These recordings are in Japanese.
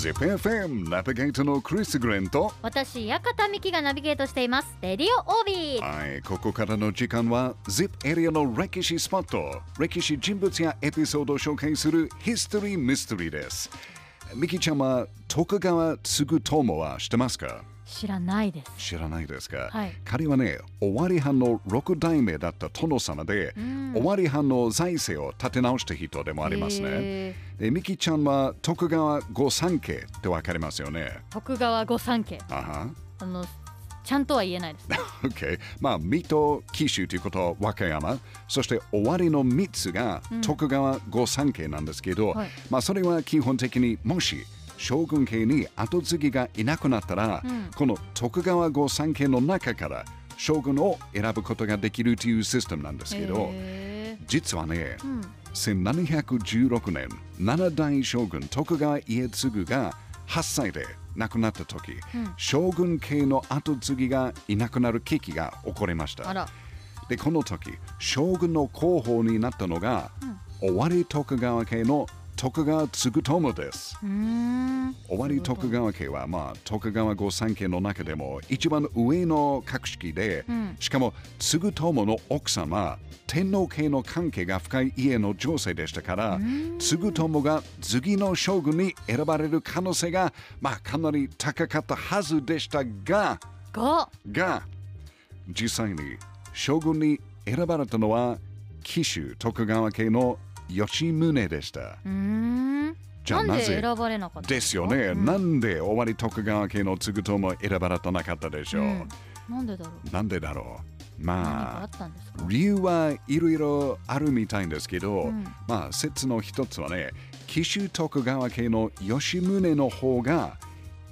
ZIPFM ナビゲートのクリス・グレンと私館美希がナビゲートしています。レディオオービー。はいここからの時間は ZIP エリアの歴史スポット。歴史人物やエピソードを紹介するヒストリー・ミステリーですミキちゃんは徳川継友は知ってますか？知らないです。知らないですか、はい。彼はね尾張藩の6代目だった殿様で、尾張藩の財政を立て直した人でもありますね。へでミキちゃんは徳川御三家ってわかりますよね？徳川御三家。あは。あのちゃんとは言えないです。OK まあ水戸紀州ということは和歌山そして尾張の3つが徳川御三家なんですけど、はい。まあそれは基本的にもし将軍家に後継ぎがいなくなったら、この徳川御三家の中から将軍を選ぶことができるというシステムなんですけど、へ実はね、1716年七代将軍徳川家継が8歳で亡くなった時、将軍家の後継ぎがいなくなる危機が起こりました。でこの時将軍の候補になったのが、尾張徳川家の徳川継友です。うーん。尾張徳川家は、まあ、徳川御三家の中でも一番上の格式で、しかも継友の奥様天皇家の関係が深い家の女性でしたから継友が次の将軍に選ばれる可能性が、まあ、かなり高かったはずでしたががが実際に将軍に選ばれたのは紀州徳川家の吉宗でした。うーんじゃあなぜ？選ばれなかったんですよね。なんで尾張徳川家の継友選ばれたなかったでしょう。うんなんでだろう？なんでだろう？まあ理由はいろいろあるみたいんですけど、まあ説の一つはね紀州徳川家の吉宗の方が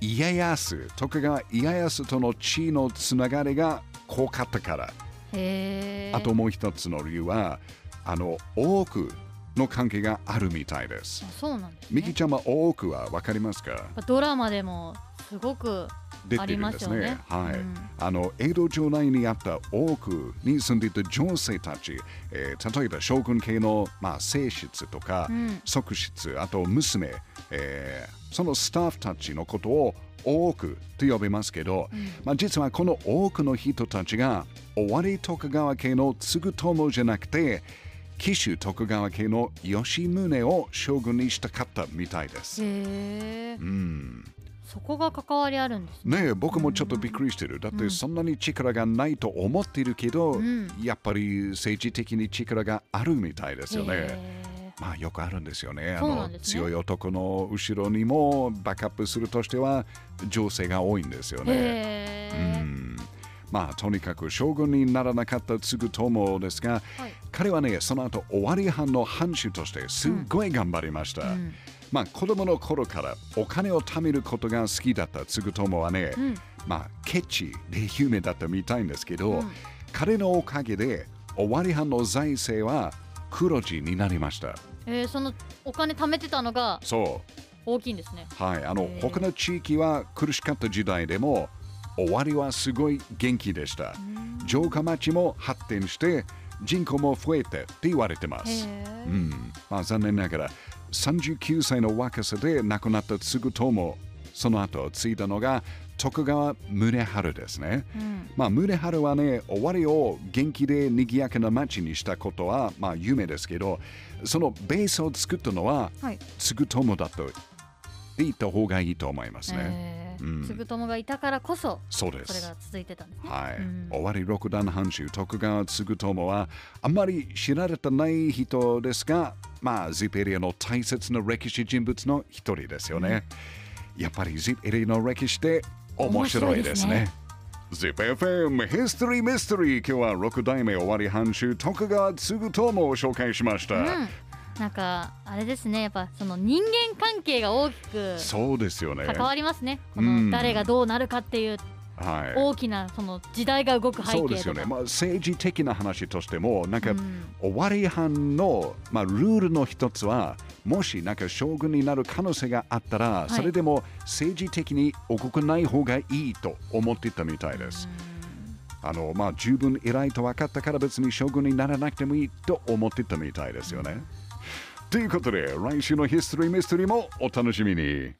家康徳川家康との地位のつながりが濃かったから。あともう一つの理由はあの多くの関係があるみたいです。そうなんですね。ミキちゃんは多くはわかりますか？ドラマでもすごく出てるんですね。ありますよねはい、うん。あの江戸城内にあった多くに住んでいた女性たち、えー例えば将軍系の、まあ、正室とか、ん。側室、あと娘、えーそのスタッフたちのことを多くと呼びますけど、まあ、実はこの多くの人たちが尾張徳川家の継友じゃなくて紀州徳川家の吉宗を将軍にしたかったみたいです。へえうんそこが関わりあるんですねねえ僕もちょっとびっくりしてる。だってそんなに力がないと思っているけど、んやっぱり政治的に力があるみたいですよね。へまあよくあるんですよね。あそうなの強い男の後ろにもバックアップするとしては女性が多いんですよえね。うんまあとにかく将軍にならなかった継友ですが、はい。彼はねその後尾張藩の藩主としてすっごい頑張りました。まあ子供の頃からお金を貯めることが好きだった継友はね、まあケチで有名だったみたいんですけど、彼のおかげで尾張藩の財政は黒字になりました。えーそのお金貯めてたのがそう。大きいんですね。はい、あの他の地域は苦しかった時代でも終わりはすごい元気でした。城下町も発展して人口も増えてって言われてます。うんまあ、残念ながら39歳の若さで亡くなった継友その後継いだのが徳川宗春ですね。まあ、宗春はね、終わりを元気で賑やかな町にしたことは、まあ、有名ですけど、そのベースを作ったのは、はい継友だと言った方がいいと思いますね。えうんー継友がいたからこそそうですそれが。続いてたんですねはいうん。終わり六段藩主徳川継友はあまり知られてない人ですが、まあ、ジペリアの大切な歴史人物の一人ですよね。やっぱりジペリアの歴史って面白いですね。ZIPFM History Mystery 今日は6代目終わり藩主徳川継友を紹介しました。うんなんかあれですねやっぱその人間関係が大きくそうですよね。関わりますねこうんの誰がどうなるかっていうはい。大きなその時代が動く背景そうですよね、まあ、政治的な話としてもなんか、うん終わり藩の、まあ、ルールの一つはもしなんか将軍になる可能性があったら、いそれでも政治的に動かない方がいいと思っていたみたいです。あのまあ、十分偉いと分かったから別に将軍にならなくてもいいと思っていたみたいですよね。ということで来週のヒストリーミステリーもお楽しみに。